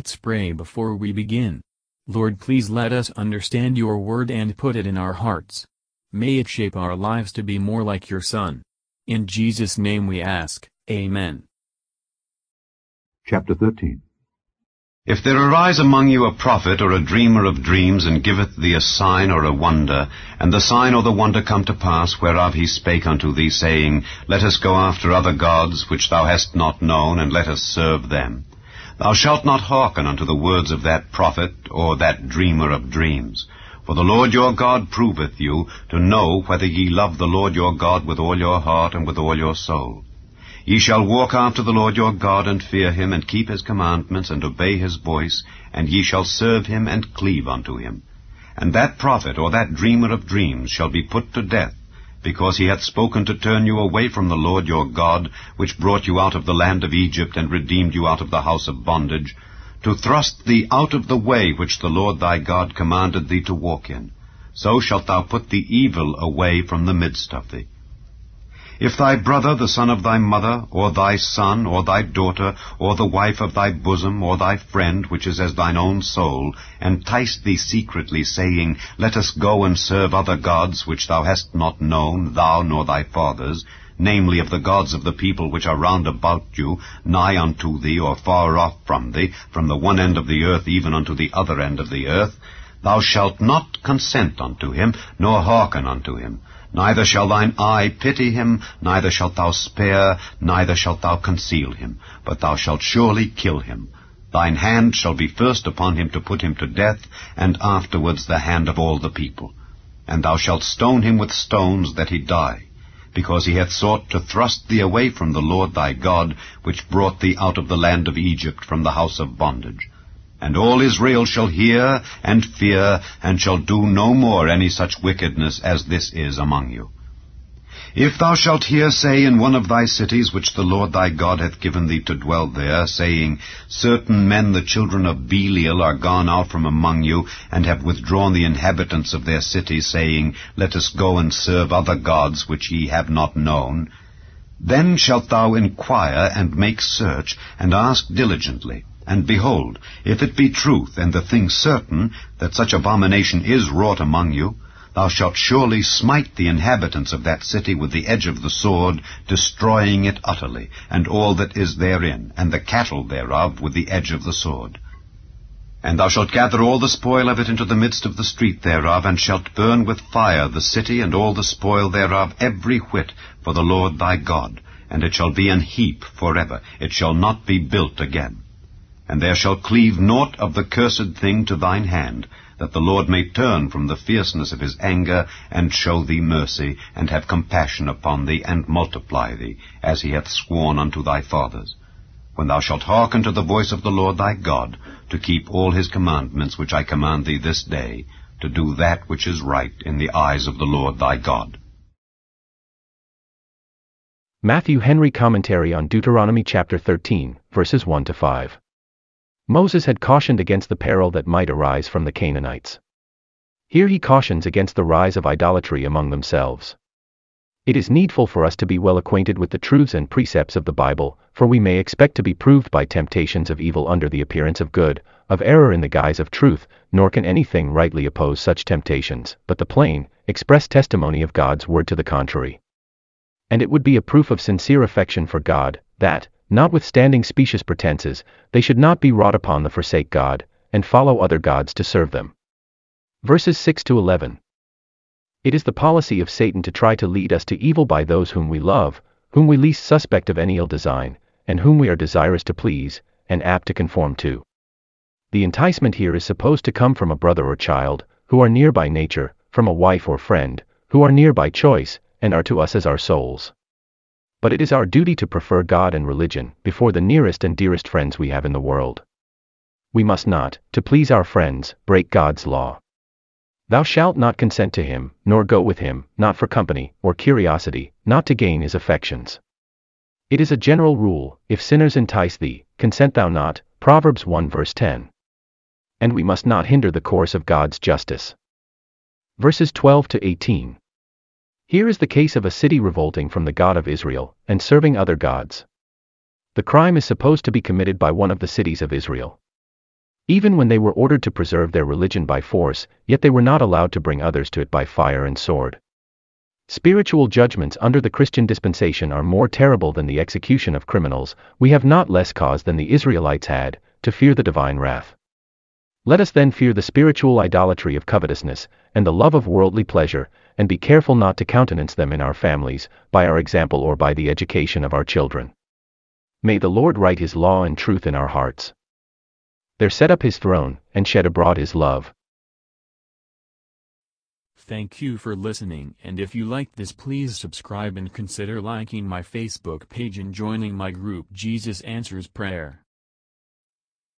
Let's pray before we begin. Lord please let us understand your word and put it in our hearts. May it shape our lives to be more like your Son. In Jesus' name we ask, Amen. Chapter 13 If there arise among you a prophet or a dreamer of dreams, and giveth thee a sign or a wonder, and the sign or the wonder come to pass, whereof he spake unto thee, saying, Let us go after other gods, which thou hast not known, and let us serve them. Thou shalt not hearken unto the words of that prophet, or that dreamer of dreams. For the Lord your God proveth you, to know whether ye love the Lord your God with all your heart and with all your soul. Ye shall walk after the Lord your God, and fear him, and keep his commandments, and obey his voice, and ye shall serve him, and cleave unto him. And that prophet or that dreamer of dreams shall be put to death, because he hath spoken to turn you away from the Lord your God, which brought you out of the land of Egypt, and redeemed you out of the house of bondage, to thrust thee out of the way which the Lord thy God commanded thee to walk in. So shalt thou put the evil away from the midst of thee. If thy brother, the son of thy mother, or thy son, or thy daughter, or the wife of thy bosom, or thy friend, which is as thine own soul, entice thee secretly, saying, Let us go and serve other gods, which thou hast not known, thou nor thy fathers, namely of the gods of the people which are round about you, nigh unto thee, or far off from thee, from the one end of the earth even unto the other end of the earth, thou shalt not consent unto him, nor hearken unto him. Neither shall thine eye pity him, neither shalt thou spare, neither shalt thou conceal him, but thou shalt surely kill him. Thine hand shall be first upon him to put him to death, and afterwards the hand of all the people. And thou shalt stone him with stones that he die, because he hath sought to thrust thee away from the Lord thy God, which brought thee out of the land of Egypt from the house of bondage. And all Israel shall hear and fear, and shall do no more any such wickedness as this is among you. If thou shalt hear say in one of thy cities which the Lord thy God hath given thee to dwell there, saying, Certain men the children of Belial are gone out from among you, and have withdrawn the inhabitants of their city, saying, Let us go and serve other gods which ye have not known, then shalt thou inquire and make search, and ask diligently. And behold, if it be truth, and the thing certain, that such abomination is wrought among you, thou shalt surely smite the inhabitants of that city with the edge of the sword, destroying it utterly, and all that is therein, and the cattle thereof with the edge of the sword. And thou shalt gather all the spoil of it into the midst of the street thereof, and shalt burn with fire the city and all the spoil thereof, every whit, for the Lord thy God. And it shall be an heap forever, it shall not be built again. And there shall cleave naught of the cursed thing to thine hand, that the Lord may turn from the fierceness of his anger, and show thee mercy, and have compassion upon thee, and multiply thee, as he hath sworn unto thy fathers. When thou shalt hearken to the voice of the Lord thy God, to keep all his commandments which I command thee this day, to do that which is right in the eyes of the Lord thy God. Matthew Henry Commentary on Deuteronomy chapter 13, verses 1 to 5. Moses had cautioned against the peril that might arise from the Canaanites. Here he cautions against the rise of idolatry among themselves. It is needful for us to be well acquainted with the truths and precepts of the Bible, for we may expect to be proved by temptations of evil under the appearance of good, of error in the guise of truth, nor can anything rightly oppose such temptations, but the plain, express testimony of God's word to the contrary. And it would be a proof of sincere affection for God, that, notwithstanding specious pretenses, they should not be wrought upon to forsake God, and follow other gods to serve them. Verses 6 to 11. It is the policy of Satan to try to lead us to evil by those whom we love, whom we least suspect of any ill design, and whom we are desirous to please, and apt to conform to. The enticement here is supposed to come from a brother or child, who are near by nature, from a wife or friend, who are near by choice, and are to us as our souls. But it is our duty to prefer God and religion before the nearest and dearest friends we have in the world. We must not, to please our friends, break God's law. Thou shalt not consent to him, nor go with him, not for company, or curiosity, not to gain his affections. It is a general rule, if sinners entice thee, consent thou not, Proverbs 1 verse 10. And we must not hinder the course of God's justice. Verses 12 to 18. Here is the case of a city revolting from the God of Israel, and serving other gods. The crime is supposed to be committed by one of the cities of Israel. Even when they were ordered to preserve their religion by force, yet they were not allowed to bring others to it by fire and sword. Spiritual judgments under the Christian dispensation are more terrible than the execution of criminals, we have not less cause than the Israelites had, to fear the divine wrath. Let us then fear the spiritual idolatry of covetousness, and the love of worldly pleasure, and be careful not to countenance them in our families, by our example or by the education of our children. May the Lord write his law and truth in our hearts. There set up his throne, and shed abroad his love. Thank you for listening and if you liked this please subscribe and consider liking my Facebook page and joining my group Jesus Answers Prayer.